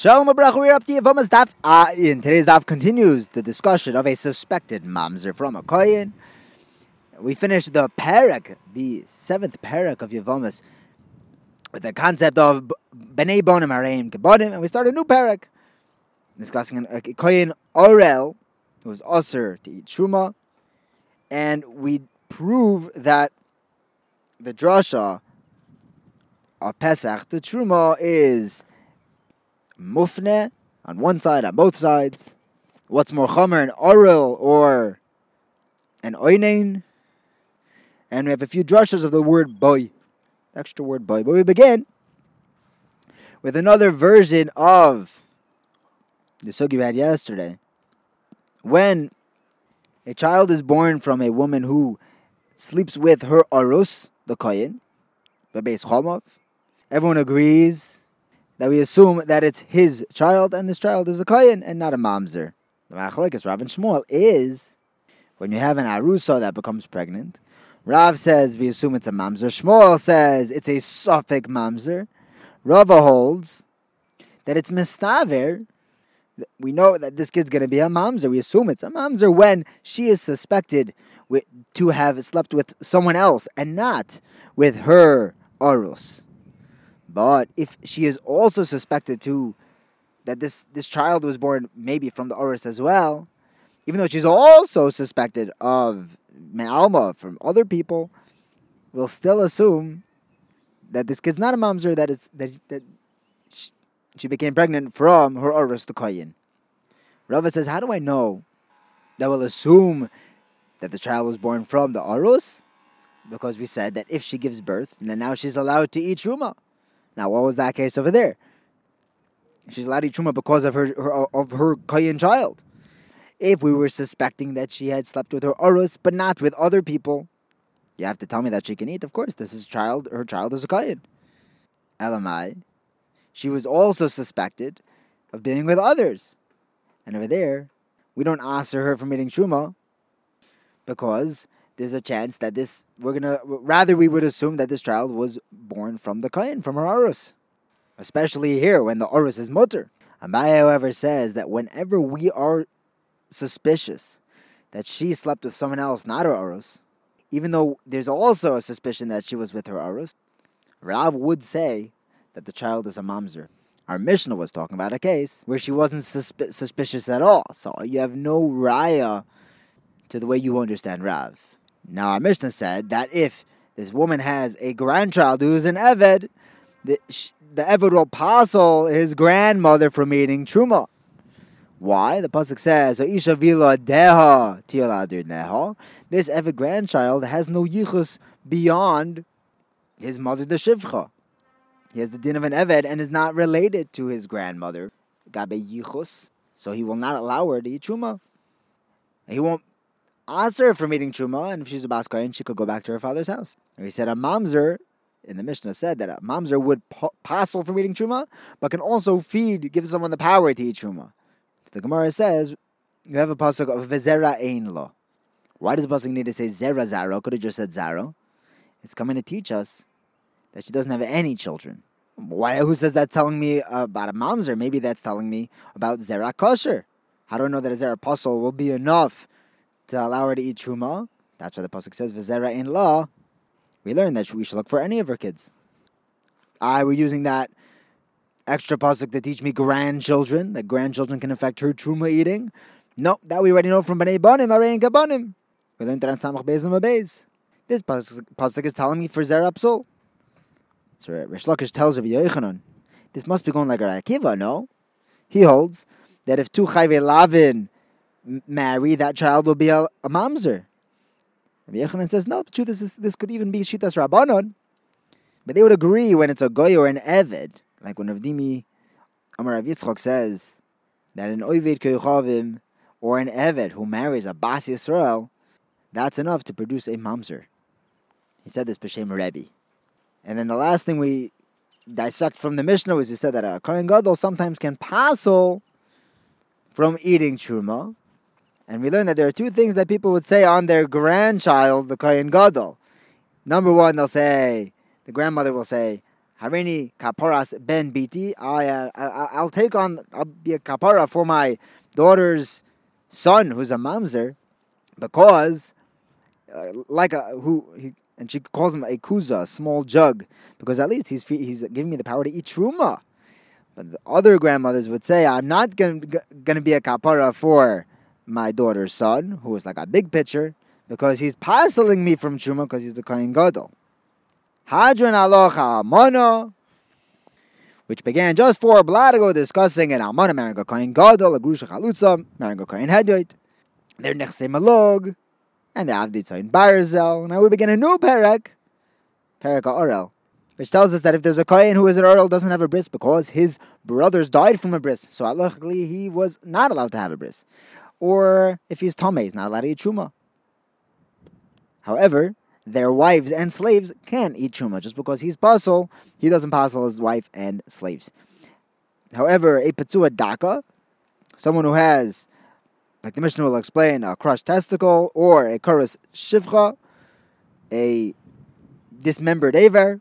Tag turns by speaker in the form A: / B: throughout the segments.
A: Shalom Abracha, we're up to Yavamas Daf. Uh, in today's Daf continues the discussion of a suspected mamzer from a Koyin. We finished the parak, the seventh parak of Yavamas, with the concept of Bnei Bonim Hareim Kebonim, and we start a new parak discussing a Koyin Orel, who was usher to eat truma, and we prove that the drasha of Pesach, the truma is mufne on one side, on both sides. What's more chomer, an orel or an oinain? And we have a few drushes of the word boy, extra word boy. But we begin with another version of the sugi we had yesterday. When a child is born from a woman who sleeps with her arus, the koyin, the base chomov, everyone agrees that we assume that it's his child and this child is a koyin and not a mamzer. The machlekes Rav and Shmuel is when you have an arusa that becomes pregnant. Rav says we assume it's a mamzer. Shmuel says it's a safek mamzer. Rava holds that it's mistaver. We know that this kid's going to be a mamzer. We assume it's a mamzer when she is suspected to have slept with someone else and not with her arus. But if she is also suspected to that this this child was born maybe from the Oris as well, even though she's also suspected of Me'alma from other people, we'll still assume that this kid's not a mamzer, that it's that that she, she became pregnant from her Oris the Koyin. Rava says, How do I know that we'll assume that the child was born from the Oros? Because we said that if she gives birth, then now she's allowed to eat Truma. Now, what was that case over there? She's to truma because of her, her of her kohen child. If we were suspecting that she had slept with her orus, but not with other people, you have to tell me that she can eat. Of course, this is child. Her child is a kohen. Elamai, she was also suspected of being with others, and over there, we don't answer her from eating truma because there's a chance that this we're gonna rather we would assume that this child was born from the kain from her arus, especially here when the arus is mutter. Abaye, however, says that whenever we are suspicious that she slept with someone else, not her arus, even though there's also a suspicion that she was with her arus, Rav would say that the child is a mamzer. Our Mishnah was talking about a case where she wasn't susp- suspicious at all, so you have no raya to the way you understand Rav. Now, our Mishnah said that if this woman has a grandchild who is an Eved, the, the Eved will passel his grandmother from eating Truma. Why? The Pasuk says, Isha deha neha. This Eved grandchild has no yichus beyond his mother, the Shivcha. He has the din of an Eved and is not related to his grandmother, Gabe yichus, so he will not allow her to eat Truma. He won't Aser from eating truma, and if she's a baskayin, she could go back to her father's house. And he said a mamzer in the Mishnah said that a mamzer would passel from eating truma, but can also feed, give someone the power to eat truma. So The Gemara says you have a pasuk of vezera ein lo. Why does the pasuk need to say zera zaro? Could have just said zaro. It's coming to teach us that she doesn't have any children. Why? Who says that's telling me about a mamzer? Maybe that's telling me about zera kosher. How do I know that a zera apostle will be enough to allow her to eat truma. That's why the pasuk says v'zera in law. We learn that we should look for any of her kids. I were using that extra pasuk to teach me grandchildren that grandchildren can affect her truma eating. No, that we already know from Bnei Bonim, Arein Gabonim. We learned that on Samach Beis and. This pasuk is telling me for Zera Psul. So Rish Lakish tells Rabbi Yochanan, this must be going like a Akiva, no? He holds that if two Chayve Lavin marry, that child will be a, a mamzer. Rabbi Yochanan says, no, the truth is this, this could even be Shitas Rabbanon. But they would agree when it's a goy or an eved, like when Ravdimi Amar Rav Yitzchok says that an oived koychavim or an eved who marries a bas Yisrael, that's enough to produce a mamzer. He said this b'shem Rebbe. And then the last thing we dissect from the Mishnah was we said that a Kohen Gadol sometimes can passel from eating truma, and we learn that there are two things that people would say on their grandchild, the Kohen Gadol. Number one, they'll say, the grandmother will say, Harini kaparas ben biti. I, uh, I I'll take on. I'll be a kapara for my daughter's son, who's a mamzer, because uh, like a who he and she calls him a kuza, a small jug, because at least he's he's giving me the power to eat truma. But the other grandmothers would say, I'm not going to be a kapara for my daughter's son, who is like a big pitcher, because he's parceling me from truma because he's a kohen gadol. Hadron alocha mono, which began just four blad ago discussing an almana marrying kohen gadol, a grusha chalutza, marrying a kohen hedoit, their nechse malog, and the avditza in barzel. Now we begin a new parak, parak orel, which tells us that if there's a kohen who is an orel doesn't have a bris because his brothers died from a bris, so halachically he was not allowed to have a bris, or if he's tame, he's not allowed to eat truma. However, their wives and slaves can eat truma. Just because he's puzzle, he doesn't puzzle his wife and slaves. However, a petzua daka, someone who has, like the Mishnah will explain, a crushed testicle or a kuras shivcha, a dismembered aver,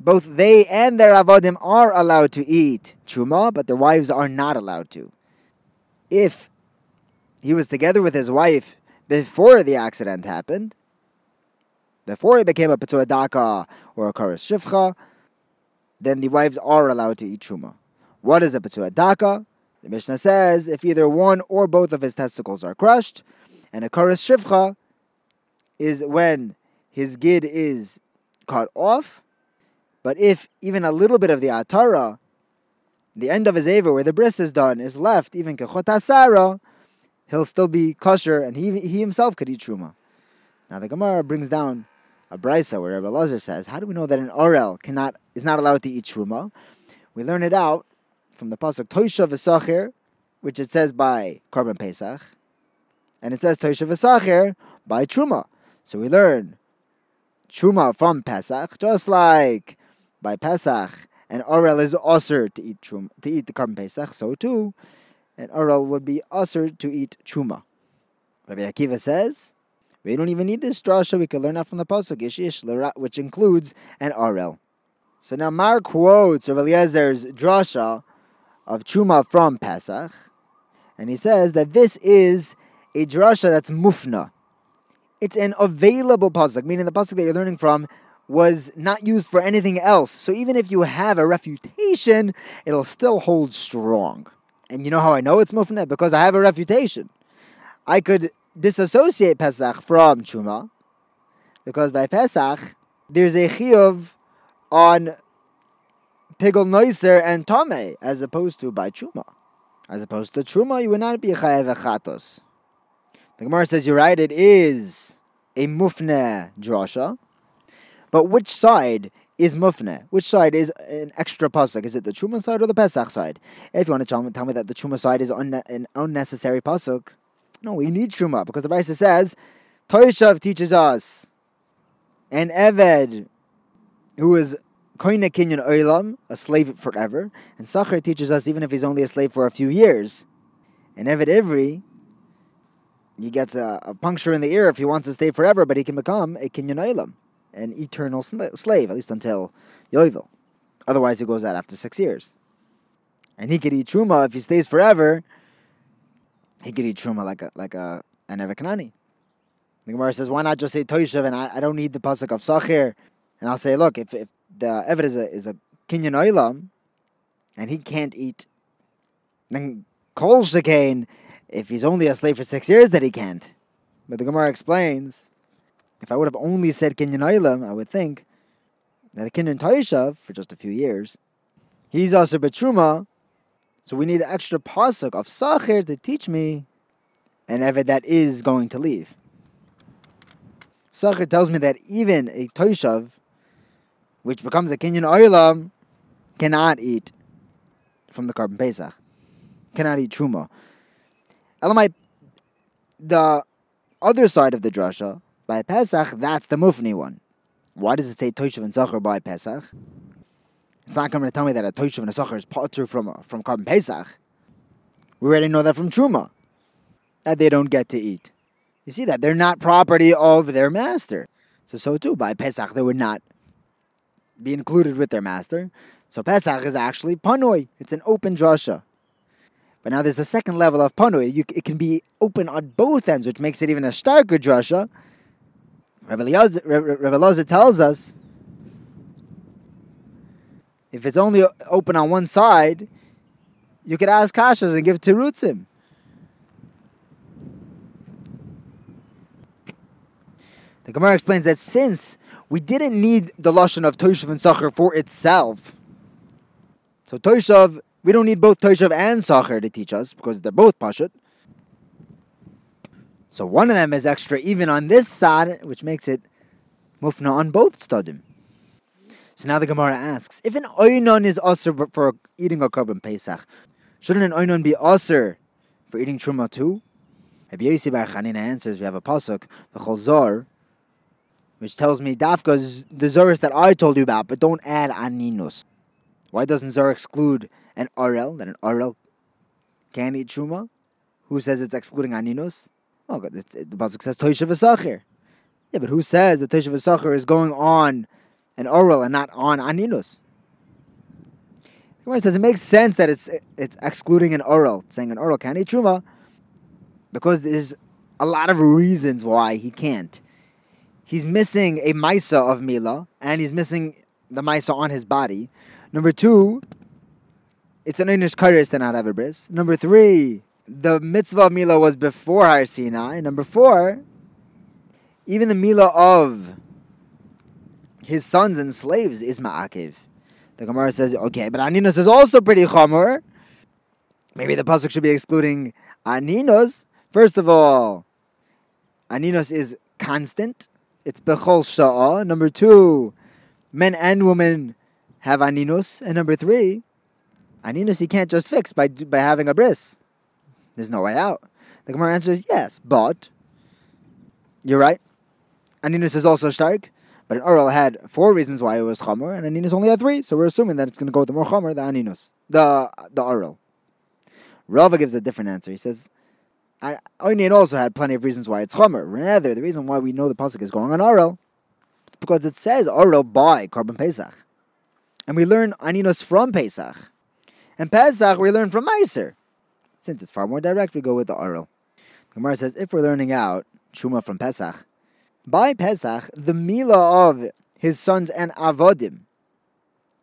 A: both they and their avodim are allowed to eat truma, but their wives are not allowed to. If he was together with his wife before the accident happened, before he became a Petzua Daka or a Karas Shifcha, then the wives are allowed to eat Truma. What is a Petzua Daka? The Mishnah says if either one or both of his testicles are crushed, and a Karas Shifcha is when his gid is cut off, but if even a little bit of the Atara, the end of his Ava where the bris is done, is left, even Kechotasara, he'll still be kosher and he, he himself could eat Truma. Now the Gemara brings down a brisa where Rabbi Lazar says, "How do we know that an orel cannot is not allowed to eat truma?" We learn it out from the pasuk Toisha v'Sachir, which it says by Korban Pesach, and it says Toisha v'Sachir by truma. So we learn truma from Pesach, just like by Pesach, an orel is usher to eat truma, to eat the Korban Pesach. So too, an orel would be usher to eat truma. Rabbi Akiva says we don't even need this drasha. We can learn that from the pasuk ish which includes an arel. So now Mar quotes Rav Eliezer's drasha of Truma from Pesach, and he says that this is a drasha that's mufna. It's an available pasuk, meaning the pasuk that you're learning from was not used for anything else. So even if you have a refutation, it'll still hold strong. And you know how I know it's mufna? Because I have a refutation. I could disassociate Pesach from Truma, because by Pesach there's a chiyuv on pigul noiser and tame, as opposed to by Truma. As opposed to Truma, you would not be chayev chatos. The Gemara says you're right; it is a mufne drasha, but which side? Is mufne? Which side is an extra pasuk? Is it the Truma side or the Pesach side? If you want to tell me, that the Truma side is un- an unnecessary pasuk, no, we need Truma because the Brisa says, Toishav teaches us, and Eved, who is Koine Kinyan Oilam, a slave forever, and Sachar teaches us even if he's only a slave for a few years. And Eved Ivri, he gets a, a, puncture in the ear if he wants to stay forever, but he can become a Kinyan Oilam, an eternal slave, at least until Yovel. Otherwise, he goes out after six years. And he could eat Truma if he stays forever he could eat truma like a like a an Evakanani. The Gemara says, why not just say Toishav and I, I don't need the pasuk of Sachir, and I'll say, look, if, if the Evid is a is a Kinyan Oilam, and he can't eat, then Kol Shekain, if he's only a slave for six years, that he can't. But the Gemara explains, if I would have only said Kinyan Oilam, I would think that a Kinyan Toishav for just a few years, he's also Betruma, so we need the extra pasuk of Sachir to teach me an Eved that is going to leave. Sachir tells me that even a Toishav, which becomes a Kinyan Oilam, cannot eat from the Korban Pesach, cannot eat Truma. Elamai, the other side of the drasha, by Pesach, that's the Mufni one. Why does it say Toishav and Sachir by Pesach? It's not coming to tell me that a Toishav and a Sachar is potter from, from Korban Pesach. We already know that from Truma, that they don't get to eat. You see that? They're not property of their master. So, so too, by Pesach, they would not be included with their master. So Pesach is actually panoi. It's an open drasha. But now there's a second level of panoi. You, it can be open on both ends, which makes it even a starker drasha. Rabbi tells us if it's only open on one side, you could ask kashas and give terutzim. The Gemara explains that since we didn't need the lashon of Toshav and Sacher for itself, so Toshav, we don't need both Toshav and Sacher to teach us because they're both Pashut. So one of them is extra even on this side, which makes it mufna on both stadim. So now the Gemara asks, if an oinon is usher for eating a korban Pesach, shouldn't an oinon be usher for eating truma too? Rabbi Yossi Bar Chanina answers, we have a pasuk, the Cholzor, which tells me Dafka the Zoris that I told you about, but don't add aninus. Why doesn't Zor exclude an Arel, that an Arel can eat Truma? Who says it's excluding aninus? Oh, the Pasuk says Toishav Asachir. Yeah, but who says that Toishav Asachir is going on an oral and not on aninus? Says it makes sense that it's it's excluding an oral, saying an oral can't eat Truma, because there's a lot of reasons why he can't he's missing a Maisa of Mila, and he's missing the Maisa on his body. Number two, it's an Inish Kairis to not have a bris. Number three, the mitzvah of Mila was before Har Sinai. Number four, even the Mila of his sons and slaves is Ma'akiv. The Gemara says, okay, but Aninos is also pretty chomer. Maybe the pasuk should be excluding Aninos. First of all, Aninos is constant it's bechol sha'ah. Number two, men and women have aninus. And number three, aninus you can't just fix by by having a bris. There's no way out. The Gemara answers yes, but you're right. Aninus is also stark, but an oral had four reasons why it was chomer, and aninus only had three. So we're assuming that it's going to go with the more chomer, the aninus, the the oral. Rava gives a different answer. He says Oinin also had plenty of reasons why it's Chomer. Rather, the reason why we know the pasuk is going on Orel, because it says Orel by Korban Pesach, and we learn aninus from Pesach, and Pesach we learn from Meiser. Since it's far more direct, we go with the Orel. Gemara says if we're learning out Truma from Pesach, by Pesach the Mila of his sons and Avodim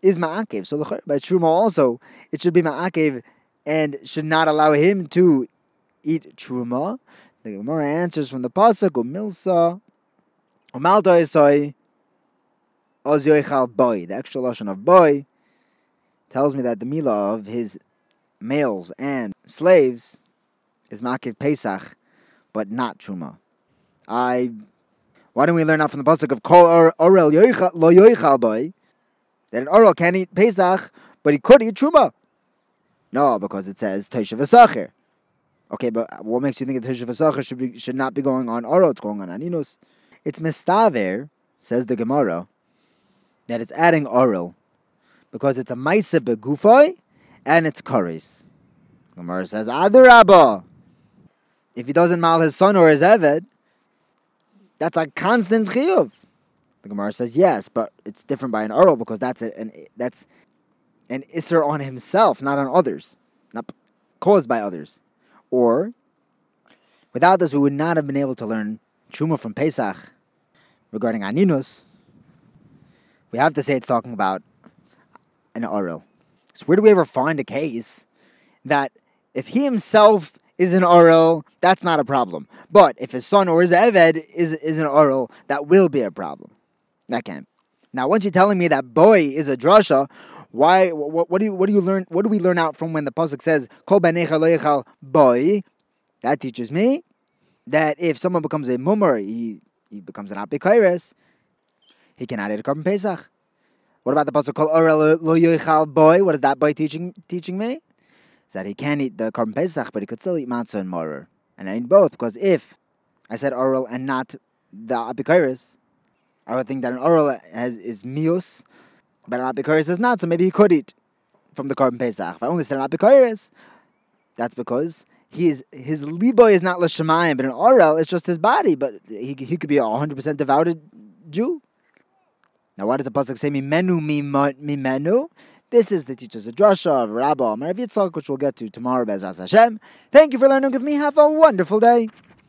A: is Ma'akev. So the by Truma also it should be Ma'akev and should not allow him to eat truma. The Gemara answers from the pasuk umilsa umalta isai oz yoichal boy. The extra lashon of boy tells me that the mila of his males and slaves is makiv pesach, but not truma. I. Why don't we learn out from the pasuk of kol orel lo yoichal boy that an orel can't eat pesach, but he could eat truma? No, because it says Toshav Asachir. Okay, but what makes you think that Tisha should be should not be going on Oro? It's going on Aninos. It's mistaver, says the Gemara, that it's adding Orel because it's a Maisa begufay and it's Karis. Gemara says Adarabba. If he doesn't mal his son or his Eved, that's a constant chiyuv. The Gemara says yes, but it's different by an Orel because that's a, an that's an isser on himself, not on others, not caused by others. Or, without this, we would not have been able to learn Truma from Pesach regarding Aninus. We have to say it's talking about an Orel. So, where do we ever find a case that if he himself is an Orel, that's not a problem. But if his son or his Eved is, is an Orel, that will be a problem. That can't. Now, once you're telling me that boy is a drasha, why? What, what, do you what do you learn? What do we learn out from when the pasuk says "Kol boy"? That teaches me that if someone becomes a mummer, he he becomes an apikairis. He cannot eat a korban pesach. What about the pasuk called "Orel loyechal boy"? What is that boy teaching teaching me? Is that he can't eat the korban pesach, but he could still eat matzah and morer, and I need both because if I said oral and not the apikairis, I would think that an oral has is mius but an Apikoris is not, so maybe he could eat from the korban Pesach. If I only said an Apikoris, that's because his his libo is not l'shemayim, but an orel it's just his body. But he he could be a hundred percent devoted Jew. Now, why does the pasuk say mimenu mimenu? This is the teacher's drasha of Rabbi Amar which we'll get to tomorrow, Bezras Hashem. Thank you for learning with me. Have a wonderful day.